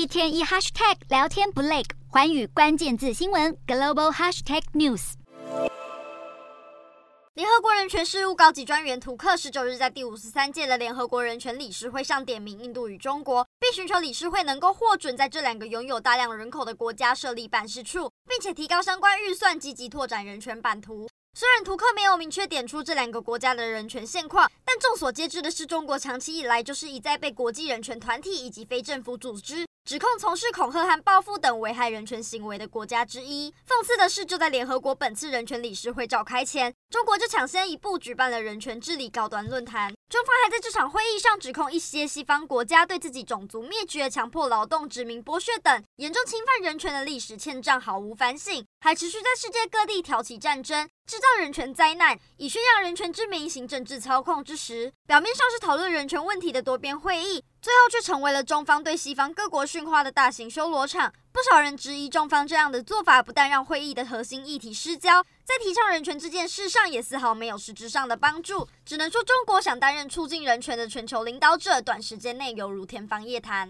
一天一 hashtag 聊天不累，环宇关键字新闻 global hashtag news。联合国人权事务高级专员图克十九日在第五十三届的联合国人权理事会上点名印度与中国，并寻求理事会能够获准在这两个拥有大量人口的国家设立办事处，并且提高相关预算，积极拓展人权版图。虽然图克没有明确点出这两个国家的人权现况，但众所皆知的是，中国长期以来就是一再被国际人权团体以及非政府组织指控从事恐吓和报复等危害人权行为的国家之一。讽刺的是，就在联合国本次人权理事会召开前，中国就抢先一步举办了人权治理高端论坛。中方还在这场会议上指控一些西方国家对自己种族灭绝、强迫劳动、殖民剥削等严重侵犯人权的历史欠账，毫无反省，还持续在世界各地挑起战争、制造人权灾难，以宣扬人权之名行政治操控之时，表面上是讨论人权问题的多边会议，最后却成为了中方对西方各国训话的大型修罗场。不少人质疑中方这样的做法，不但让会议的核心议题失焦，在提倡人权这件事上也丝毫没有实质上的帮助。只能说，中国想担任促进人权的全球领导者，短时间内犹如天方夜谭。